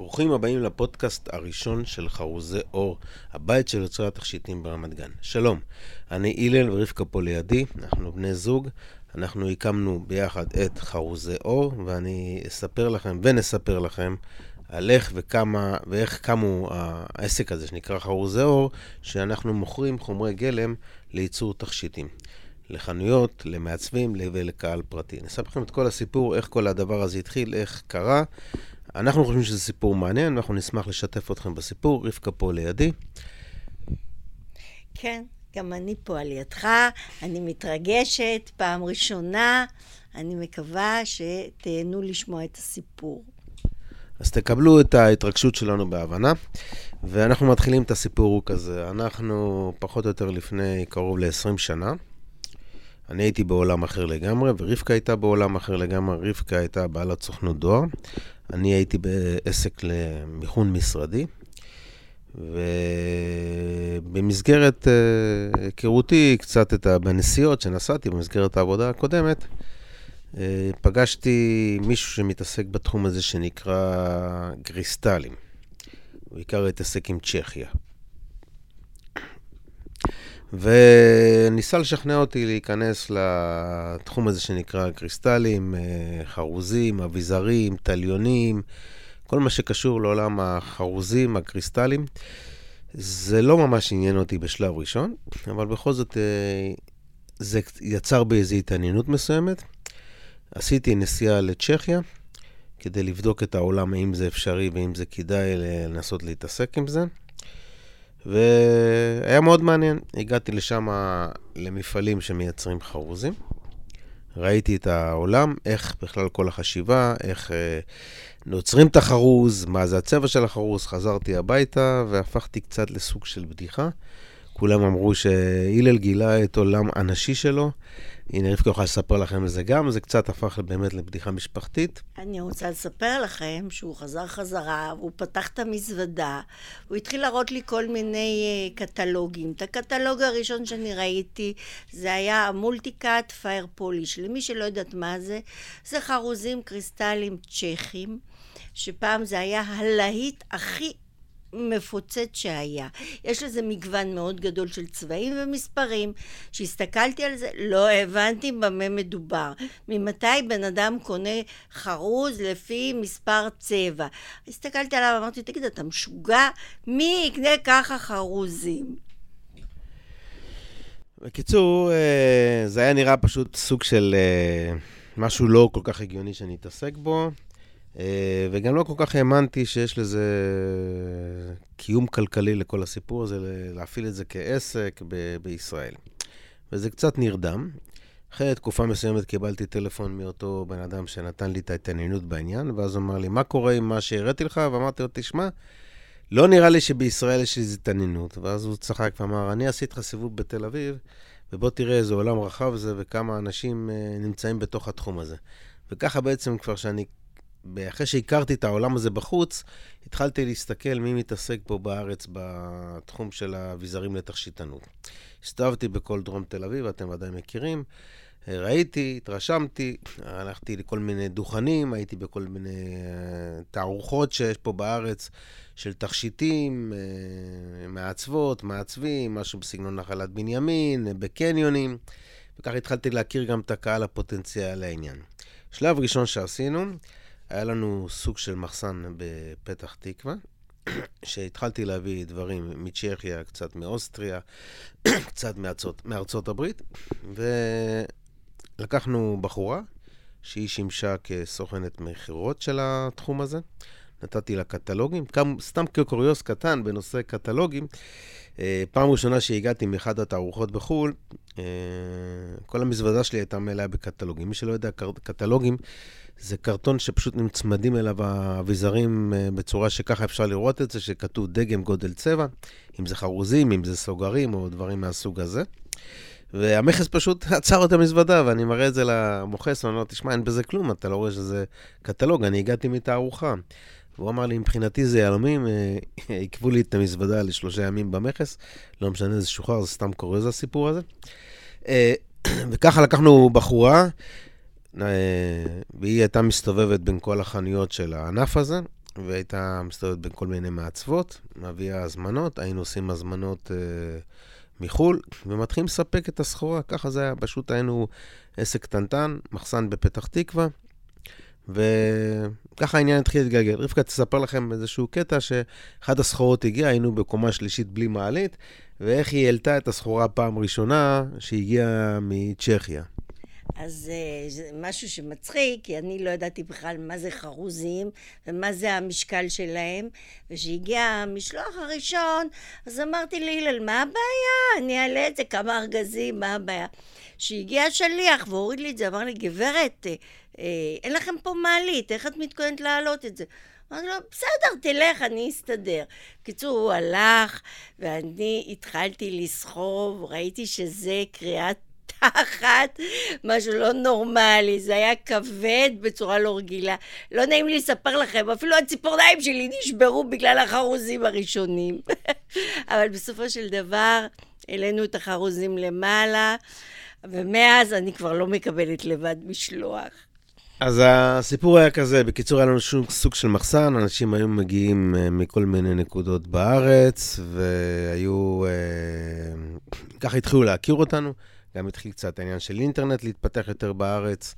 ברוכים הבאים לפודקאסט הראשון של חרוזי אור, הבית של יוצרי התכשיטים ברמת גן. שלום, אני הלל ורבקה פה לידי, אנחנו בני זוג, אנחנו הקמנו ביחד את חרוזי אור, ואני אספר לכם ונספר לכם על איך וכמה ואיך קמו העסק הזה שנקרא חרוזי אור, שאנחנו מוכרים חומרי גלם לייצור תכשיטים. לחנויות, למעצבים ולקהל פרטי. אני אספר לכם את כל הסיפור, איך כל הדבר הזה התחיל, איך קרה. אנחנו חושבים שזה סיפור מעניין, ואנחנו נשמח לשתף אתכם בסיפור. רבקה פה לידי. כן, גם אני פה על ידך, אני מתרגשת, פעם ראשונה, אני מקווה שתהנו לשמוע את הסיפור. אז תקבלו את ההתרגשות שלנו בהבנה, ואנחנו מתחילים את הסיפור כזה. אנחנו פחות או יותר לפני קרוב ל-20 שנה. אני הייתי בעולם אחר לגמרי, ורבקה הייתה בעולם אחר לגמרי. רבקה הייתה בעלת סוכנות דואר. אני הייתי בעסק למיכון משרדי, ובמסגרת אה, היכרותי קצת את בנסיעות שנסעתי במסגרת העבודה הקודמת, אה, פגשתי מישהו שמתעסק בתחום הזה שנקרא גריסטלים. הוא בעיקר התעסק עם צ'כיה. וניסה לשכנע אותי להיכנס לתחום הזה שנקרא קריסטלים, אה, חרוזים, אביזרים, תליונים, כל מה שקשור לעולם החרוזים, הקריסטלים. זה לא ממש עניין אותי בשלב ראשון, אבל בכל זאת אה, זה יצר בי איזו התעניינות מסוימת. עשיתי נסיעה לצ'כיה כדי לבדוק את העולם, האם זה אפשרי ואם זה כדאי לנסות להתעסק עם זה. והיה מאוד מעניין. הגעתי לשם למפעלים שמייצרים חרוזים. ראיתי את העולם, איך בכלל כל החשיבה, איך אה, נוצרים את החרוז, מה זה הצבע של החרוז. חזרתי הביתה והפכתי קצת לסוג של בדיחה. כולם אמרו שהילל גילה את עולם הנשי שלו, הנה, רבקה יכולה לספר לכם על זה גם, זה קצת הפך באמת לבדיחה משפחתית. אני רוצה לספר לכם שהוא חזר חזרה, הוא פתח את המזוודה, הוא התחיל להראות לי כל מיני uh, קטלוגים. את הקטלוג הראשון שאני ראיתי, זה היה המולטיקאט פייר פוליש. למי שלא יודעת מה זה, זה חרוזים קריסטליים צ'כים, שפעם זה היה הלהיט הכי מפוצץ שהיה. יש לזה מגוון מאוד גדול של צבעים ומספרים. כשהסתכלתי על זה, לא הבנתי במה מדובר. ממתי בן אדם קונה חרוז לפי מספר צבע? הסתכלתי עליו ואמרתי, תגיד, אתה משוגע? מי יקנה ככה חרוזים? בקיצור, אה, זה היה נראה פשוט סוג של אה, משהו לא כל כך הגיוני שאני אתעסק בו. אה, וגם לא כל כך האמנתי שיש לזה קיום כלכלי לכל הסיפור הזה, להפעיל את זה כעסק ב- בישראל. וזה קצת נרדם. אחרי תקופה מסוימת קיבלתי טלפון מאותו בן אדם שנתן לי את ההתעניינות בעניין, ואז הוא אמר לי, מה קורה עם מה שהראיתי לך? ואמרתי לו, תשמע, לא נראה לי שבישראל יש איזו התעניינות. ואז הוא צחק ואמר, אני עשיתי לך סיבוב בתל אביב, ובוא תראה איזה עולם רחב זה וכמה אנשים אה, נמצאים בתוך התחום הזה. וככה בעצם כבר שאני אחרי שהכרתי את העולם הזה בחוץ, התחלתי להסתכל מי מתעסק פה בארץ בתחום של האביזרים לתכשיטנות. הסתובבתי בכל דרום תל אביב, אתם ודאי מכירים. ראיתי, התרשמתי, הלכתי לכל מיני דוכנים, הייתי בכל מיני uh, תערוכות שיש פה בארץ של תכשיטים, uh, מעצבות, מעצבים, משהו בסגנון נחלת בנימין, בקניונים, וכך התחלתי להכיר גם את הקהל הפוטנציאל לעניין. שלב ראשון שעשינו, היה לנו סוג של מחסן בפתח תקווה, שהתחלתי להביא דברים מצ'כיה, קצת מאוסטריה, קצת מארצות, מארצות הברית, ולקחנו בחורה שהיא שימשה כסוכנת מכירות של התחום הזה. נתתי לה קטלוגים, סתם כקוריוס קטן בנושא קטלוגים. אה, פעם ראשונה שהגעתי מאחד התערוכות בחו"ל, אה, כל המזוודה שלי הייתה מלאה בקטלוגים. מי שלא יודע, קטלוגים זה קרטון שפשוט נצמדים אליו האביזרים אה, בצורה שככה אפשר לראות את זה, שכתוב דגם, גודל, צבע, אם זה חרוזים, אם זה סוגרים או דברים מהסוג הזה. והמכס פשוט עצר את המזוודה, ואני מראה את זה למוכס, ואני אומר, תשמע, אין בזה כלום, אתה לא רואה שזה קטלוג, אני הגעתי מתערוכה. והוא אמר לי, מבחינתי זה יהלומים, אה, עיכבו לי את המזוודה לשלושה ימים במכס, לא משנה, זה שוחרר, זה סתם קורה, זה הסיפור הזה. אה, וככה לקחנו בחורה, והיא הייתה מסתובבת בין כל החנויות של הענף הזה, והייתה מסתובבת בין כל מיני מעצבות, מביאה הזמנות, היינו עושים הזמנות אה, מחו"ל, ומתחילים לספק את הסחורה, ככה זה היה, פשוט היינו עסק קטנטן, מחסן בפתח תקווה, וככה העניין התחיל להתגלגל. רבקה תספר לכם איזשהו קטע שאחד הסחורות הגיע, היינו בקומה שלישית בלי מעלית, ואיך היא העלתה את הסחורה פעם ראשונה שהגיעה מצ'כיה. אז אה, זה משהו שמצחיק, כי אני לא ידעתי בכלל מה זה חרוזים ומה זה המשקל שלהם. וכשהגיע המשלוח הראשון, אז אמרתי להלל, מה הבעיה? אני אעלה את זה כמה ארגזים, מה הבעיה? כשהגיע השליח והוריד לי את זה, אמר לי, גברת, אה, אה, אין לכם פה מעלית, איך את מתכוונת להעלות את זה? אמרתי לו, בסדר, תלך, אני אסתדר. בקיצור, הוא הלך, ואני התחלתי לסחוב, ראיתי שזה קריאת תחת, משהו לא נורמלי, זה היה כבד בצורה לא רגילה. לא נעים לי לספר לכם, אפילו הציפורניים שלי נשברו בגלל החרוזים הראשונים. אבל בסופו של דבר, העלינו את החרוזים למעלה, ומאז אני כבר לא מקבלת לבד משלוח. אז הסיפור היה כזה, בקיצור, היה לנו שום סוג של מחסן, אנשים היו מגיעים אה, מכל מיני נקודות בארץ, והיו... אה, ככה התחילו להכיר אותנו. גם התחיל קצת העניין של אינטרנט להתפתח יותר בארץ,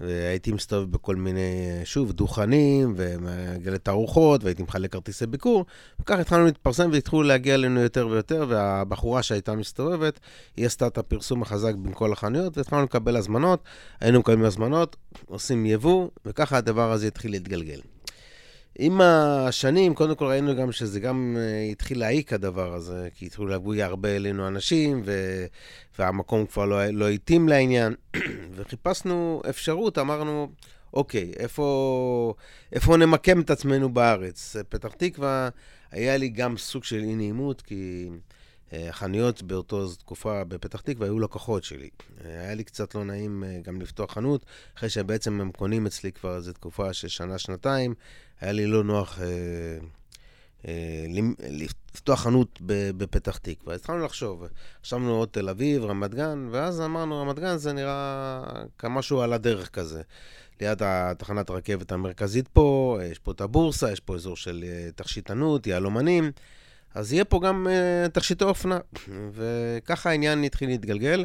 והייתי מסתובב בכל מיני, שוב, דוכנים, ומגלה תערוכות, והייתי מחלק כרטיסי ביקור, וככה התחלנו להתפרסם והתחילו להגיע אלינו יותר ויותר, והבחורה שהייתה מסתובבת, היא עשתה את הפרסום החזק בין כל החנויות, והתחלנו לקבל הזמנות, היינו מקבלים הזמנות, עושים יבוא, וככה הדבר הזה התחיל להתגלגל. עם השנים, קודם כל ראינו גם שזה גם uh, התחיל להעיק הדבר הזה, כי התחילו להגיע הרבה אלינו אנשים, ו... והמקום כבר לא, לא התאים לעניין, וחיפשנו אפשרות, אמרנו, אוקיי, איפה, איפה נמקם את עצמנו בארץ? פתח תקווה, היה לי גם סוג של אי נעימות, כי החנויות באותו תקופה בפתח תקווה היו לקוחות שלי. היה לי קצת לא נעים uh, גם לפתוח חנות, אחרי שבעצם הם קונים אצלי כבר איזו תקופה של שנה-שנתיים. היה לי לא נוח אה, אה, לפתוח חנות בפתח תקווה. התחלנו לחשוב, חשבנו עוד תל אביב, רמת גן, ואז אמרנו, רמת גן זה נראה כמשהו על הדרך כזה. ליד התחנת הרכבת המרכזית פה, יש פה את הבורסה, יש פה אזור של אה, תכשיטנות, יהלומנים, אז יהיה פה גם uh, תכשיטי אופנה. וככה העניין התחיל להתגלגל,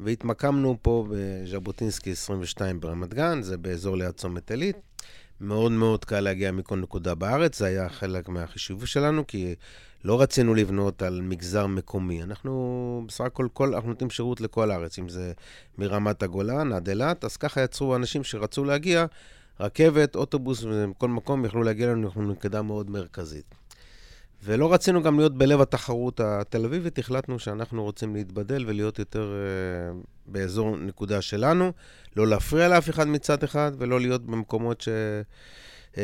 והתמקמנו פה בז'בוטינסקי 22 ברמת גן, זה באזור ליד צומת עילית. מאוד מאוד קל להגיע מכל נקודה בארץ, זה היה חלק מהחישוב שלנו, כי לא רצינו לבנות על מגזר מקומי. אנחנו בסך הכל, כל, אנחנו נותנים שירות לכל הארץ, אם זה מרמת הגולן עד אילת, אז ככה יצרו אנשים שרצו להגיע, רכבת, אוטובוס, מכל מקום יכלו להגיע לנו, נקודה מאוד מרכזית. ולא רצינו גם להיות בלב התחרות התל אביבית, החלטנו שאנחנו רוצים להתבדל ולהיות יותר uh, באזור נקודה שלנו, לא להפריע לאף אחד מצד אחד, ולא להיות במקומות ש... Uh,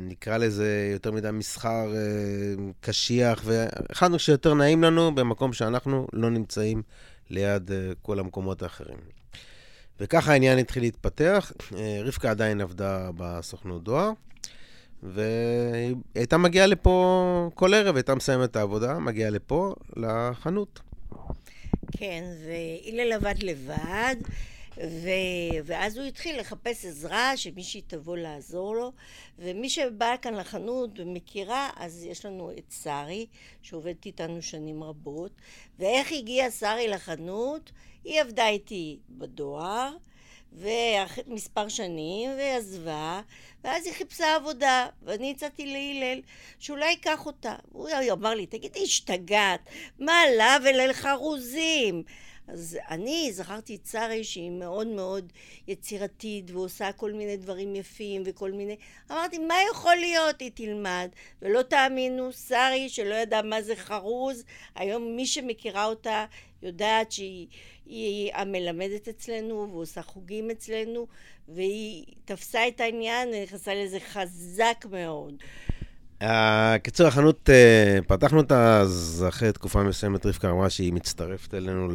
נקרא לזה יותר מדי מסחר uh, קשיח, והחלטנו שיותר נעים לנו במקום שאנחנו לא נמצאים ליד uh, כל המקומות האחרים. וככה העניין התחיל להתפתח. Uh, רבקה עדיין עבדה בסוכנות דואר. והיא הייתה מגיעה לפה כל ערב, הייתה מסיימת את העבודה, מגיעה לפה, לחנות. כן, והילה לבד לבד, ו... ואז הוא התחיל לחפש עזרה, שמישהי תבוא לעזור לו, ומי שבא כאן לחנות ומכירה, אז יש לנו את שרי, שעובדת איתנו שנים רבות, ואיך הגיעה שרי לחנות? היא עבדה איתי בדואר, ומספר שנים, ועזבה, ואז היא חיפשה עבודה, ואני הצעתי להלל שאולי ייקח אותה. הוא אמר לי, תגידי, השתגעת, מה לה ולאל חרוזים? אז אני זכרתי את שרי שהיא מאוד מאוד יצירתית ועושה כל מיני דברים יפים וכל מיני... אמרתי, מה יכול להיות? היא תלמד. ולא תאמינו, שרי שלא ידעה מה זה חרוז, היום מי שמכירה אותה יודעת שהיא היא המלמדת אצלנו ועושה חוגים אצלנו והיא תפסה את העניין ונכנסה לזה חזק מאוד. קיצור, החנות, אה, פתחנו אותה, אז אחרי תקופה מסוימת רבקה אמרה שהיא מצטרפת אלינו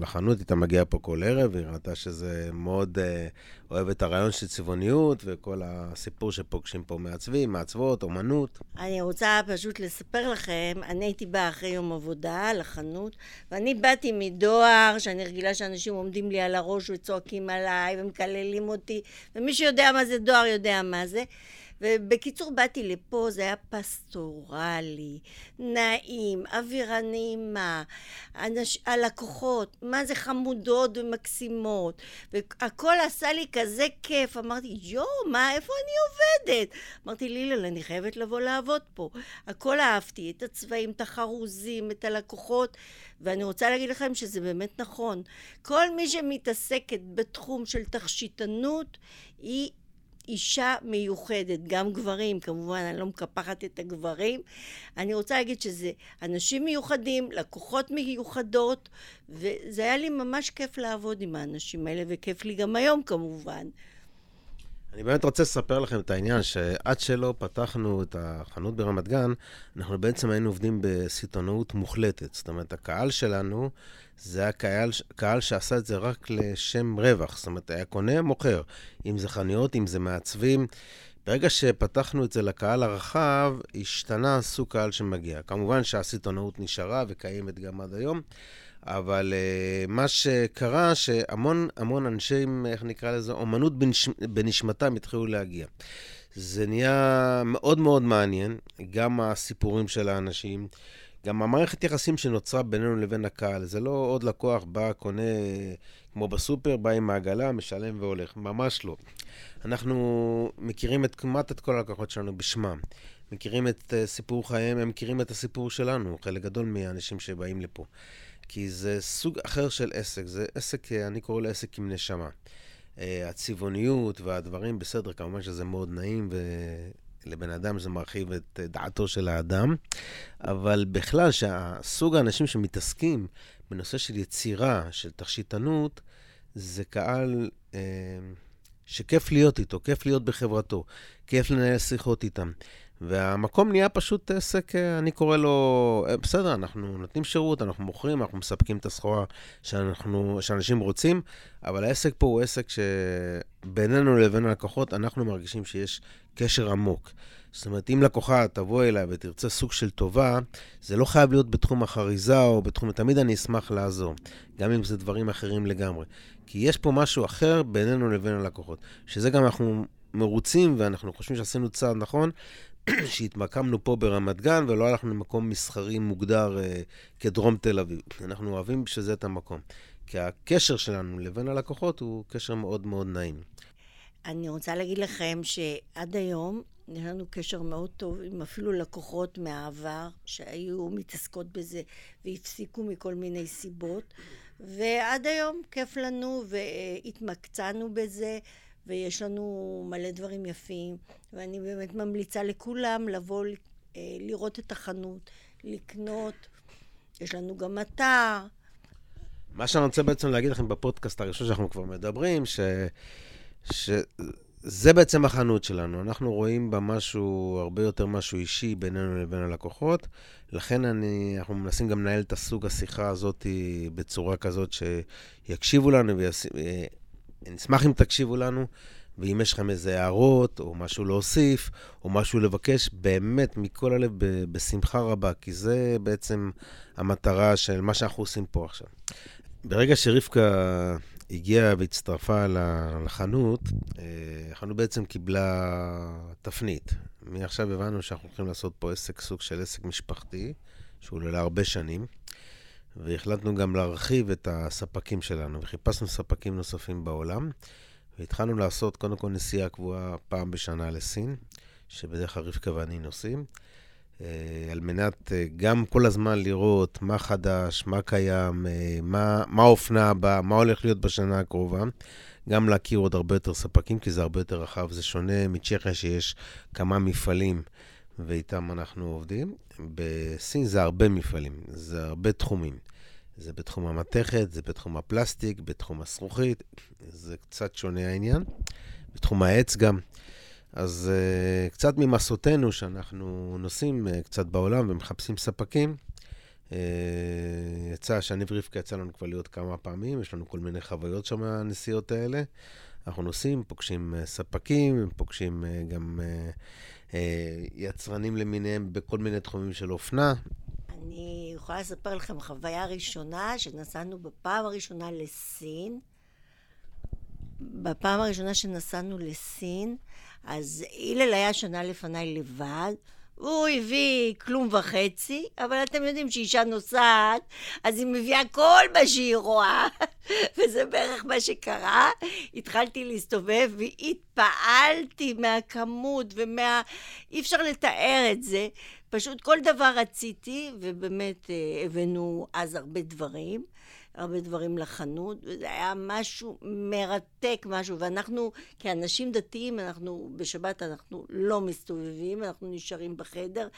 לחנות, איתה מגיעה פה כל ערב, היא ראתה שזה מאוד אה, אוהב את הרעיון של צבעוניות וכל הסיפור שפוגשים פה מעצבים, מעצבות, אומנות. אני רוצה פשוט לספר לכם, אני הייתי באה אחרי יום עבודה לחנות, ואני באתי מדואר, שאני רגילה שאנשים עומדים לי על הראש וצועקים עליי ומקללים אותי, ומי שיודע מה זה דואר יודע מה זה. ובקיצור, באתי לפה, זה היה פסטורלי, נעים, אווירה נעימה, אנש, הלקוחות, מה זה חמודות ומקסימות, והכל עשה לי כזה כיף. אמרתי, יואו, מה, איפה אני עובדת? אמרתי, לילל, אני חייבת לבוא לעבוד פה. הכל אהבתי, את הצבעים, את החרוזים, את הלקוחות, ואני רוצה להגיד לכם שזה באמת נכון. כל מי שמתעסקת בתחום של תכשיטנות, היא אישה מיוחדת, גם גברים, כמובן, אני לא מקפחת את הגברים. אני רוצה להגיד שזה אנשים מיוחדים, לקוחות מיוחדות, וזה היה לי ממש כיף לעבוד עם האנשים האלה, וכיף לי גם היום כמובן. אני באמת רוצה לספר לכם את העניין, שעד שלא פתחנו את החנות ברמת גן, אנחנו בעצם היינו עובדים בסיטונאות מוחלטת. זאת אומרת, הקהל שלנו זה היה קהל, קהל שעשה את זה רק לשם רווח. זאת אומרת, היה קונה, מוכר. אם זה חנויות, אם זה מעצבים. ברגע שפתחנו את זה לקהל הרחב, השתנה סוג קהל שמגיע. כמובן שהסיטונאות נשארה וקיימת גם עד היום. אבל uh, מה שקרה, שהמון המון אנשי, איך נקרא לזה, אומנות בנש... בנשמתם התחילו להגיע. זה נהיה מאוד מאוד מעניין, גם הסיפורים של האנשים, גם המערכת יחסים שנוצרה בינינו לבין הקהל. זה לא עוד לקוח בא, קונה, כמו בסופר, בא עם העגלה, משלם והולך. ממש לא. אנחנו מכירים את כמעט את כל הלקוחות שלנו בשמם. מכירים את uh, סיפור חייהם, הם מכירים את הסיפור שלנו, חלק גדול מהאנשים שבאים לפה. כי זה סוג אחר של עסק, זה עסק, אני קורא לעסק עם נשמה. אה, הצבעוניות והדברים, בסדר, כמובן שזה מאוד נעים, ולבן אדם זה מרחיב את דעתו של האדם, אבל בכלל, שהסוג האנשים שמתעסקים בנושא של יצירה, של תכשיטנות, זה קהל אה, שכיף להיות איתו, כיף להיות בחברתו, כיף לנהל שיחות איתם. והמקום נהיה פשוט עסק, אה, אני קורא לו, אה, בסדר, אנחנו נותנים שירות, אנחנו מוכרים, אנחנו מספקים את הסחורה שאנחנו, שאנשים רוצים, אבל העסק פה הוא עסק שבינינו לבין הלקוחות, אנחנו מרגישים שיש קשר עמוק. זאת אומרת, אם לקוחה תבוא אליי ותרצה סוג של טובה, זה לא חייב להיות בתחום החריזה או בתחום... תמיד אני אשמח לעזור, גם אם זה דברים אחרים לגמרי. כי יש פה משהו אחר בינינו לבין הלקוחות, שזה גם אנחנו מרוצים ואנחנו חושבים שעשינו צעד נכון, שהתמקמנו פה ברמת גן ולא הלכנו למקום מסחרי מוגדר uh, כדרום תל אביב. אנחנו אוהבים בשביל זה את המקום. כי הקשר שלנו לבין הלקוחות הוא קשר מאוד מאוד נעים. אני רוצה להגיד לכם שעד היום יש לנו קשר מאוד טוב עם אפילו לקוחות מהעבר שהיו מתעסקות בזה והפסיקו מכל מיני סיבות. ועד היום כיף לנו והתמקצענו בזה. ויש לנו מלא דברים יפים, ואני באמת ממליצה לכולם לבוא אה, לראות את החנות, לקנות. יש לנו גם אתר. מה שאני רוצה בעצם להגיד לכם בפודקאסט הראשון שאנחנו כבר מדברים, ש... שזה בעצם החנות שלנו. אנחנו רואים בה משהו, הרבה יותר משהו אישי בינינו לבין הלקוחות. לכן אני, אנחנו מנסים גם לנהל את הסוג השיחה הזאת בצורה כזאת שיקשיבו לנו ויש... נשמח אם תקשיבו לנו, ואם יש לכם איזה הערות, או משהו להוסיף, או משהו לבקש, באמת, מכל הלב, בשמחה רבה, כי זה בעצם המטרה של מה שאנחנו עושים פה עכשיו. ברגע שרבקה הגיעה והצטרפה לחנות, אה, החנות בעצם קיבלה תפנית. מעכשיו הבנו שאנחנו הולכים לעשות פה עסק, סוג של עסק משפחתי, שהוא עולה הרבה שנים. והחלטנו גם להרחיב את הספקים שלנו, וחיפשנו ספקים נוספים בעולם, והתחלנו לעשות קודם כל נסיעה קבועה פעם בשנה לסין, שבדרך כלל רבקה ואני נוסעים, אה, על מנת אה, גם כל הזמן לראות מה חדש, מה קיים, אה, מה, האופנה הבאה, מה הולך להיות בשנה הקרובה. גם להכיר עוד הרבה יותר ספקים, כי זה הרבה יותר רחב. זה שונה מצ'כיה שיש כמה מפעלים ואיתם אנחנו עובדים. בסין זה הרבה מפעלים, זה הרבה תחומים. זה בתחום המתכת, זה בתחום הפלסטיק, בתחום הזכוכית, זה קצת שונה העניין. בתחום העץ גם. אז uh, קצת ממסותינו, שאנחנו נוסעים uh, קצת בעולם ומחפשים ספקים, uh, יצא שאני ורבקה יצא לנו כבר להיות כמה פעמים, יש לנו כל מיני חוויות שם מהנסיעות האלה. אנחנו נוסעים, פוגשים uh, ספקים, פוגשים uh, גם uh, יצרנים למיניהם בכל מיני תחומים של אופנה. אני יכולה לספר לכם חוויה ראשונה שנסענו בפעם הראשונה לסין. בפעם הראשונה שנסענו לסין, אז הלל היה שנה לפניי לבד, הוא הביא כלום וחצי, אבל אתם יודעים שאישה נוסעת, אז היא מביאה כל מה שהיא רואה, וזה בערך מה שקרה. התחלתי להסתובב והתפעלתי מהכמות ומה... אי אפשר לתאר את זה. פשוט כל דבר רציתי, ובאמת אה, הבאנו אז הרבה דברים. הרבה דברים לחנות, וזה היה משהו מרתק, משהו, ואנחנו כאנשים דתיים, אנחנו בשבת אנחנו לא מסתובבים, אנחנו נשארים בחדר,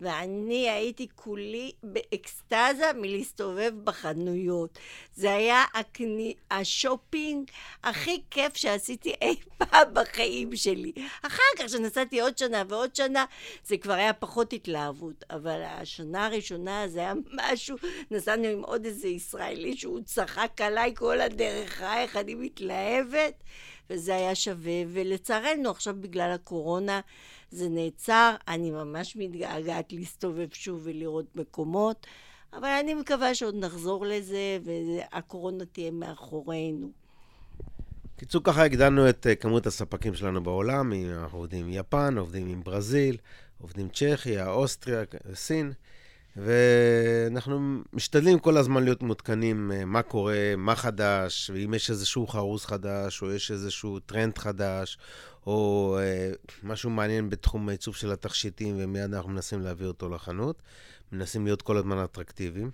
ואני הייתי כולי באקסטזה מלהסתובב בחנויות. זה היה הקני... השופינג הכי כיף שעשיתי אי פעם בחיים שלי. אחר כך, כשנסעתי עוד שנה ועוד שנה, זה כבר היה פחות התלהבות, אבל השנה הראשונה זה היה משהו, נסענו עם עוד איזה ישראלי שהוא צחק עליי כל הדרך, איך אני מתלהבת, וזה היה שווה, ולצערנו עכשיו בגלל הקורונה זה נעצר, אני ממש מתגעגעת להסתובב שוב ולראות מקומות, אבל אני מקווה שעוד נחזור לזה, והקורונה תהיה מאחורינו. קיצור, ככה הגדלנו את אה, כמות הספקים שלנו בעולם, אנחנו עובדים עם יפן, עובדים עם ברזיל, עובדים צ'כיה, אוסטריה, סין. ואנחנו משתדלים כל הזמן להיות מעודכנים אה, מה קורה, מה חדש, ואם יש איזשהו חרוז חדש, או יש איזשהו טרנד חדש, או אה, משהו מעניין בתחום העיצוב של התכשיטים, ומיד אנחנו מנסים להביא אותו לחנות. מנסים להיות כל הזמן אטרקטיביים.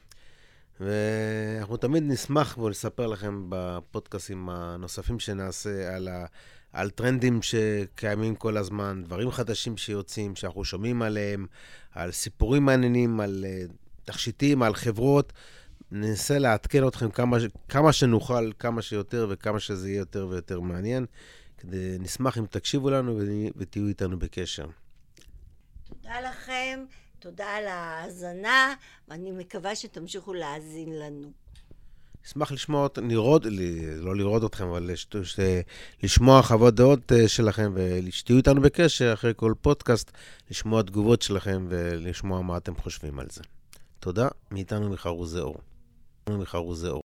ואנחנו תמיד נשמח ולספר לכם בפודקאסים הנוספים שנעשה על, ה, על טרנדים שקיימים כל הזמן, דברים חדשים שיוצאים, שאנחנו שומעים עליהם, על סיפורים מעניינים, על uh, תכשיטים, על חברות. ננסה לעדכן אתכם כמה, כמה שנוכל, כמה שיותר, וכמה שזה יהיה יותר ויותר מעניין. כדי, נשמח אם תקשיבו לנו ותהיו איתנו בקשר. תודה לכם, תודה על ההאזנה, ואני מקווה שתמשיכו להאזין לנו. אשמח לשמוע, לראות, לא לראות אתכם, אבל לש, לשמוע חוות דעות אה, שלכם ושתהיו איתנו בקשר אחרי כל פודקאסט, לשמוע תגובות שלכם ולשמוע מה אתם חושבים על זה. תודה, מאיתנו מחרוזי אור. מחרוזי אור.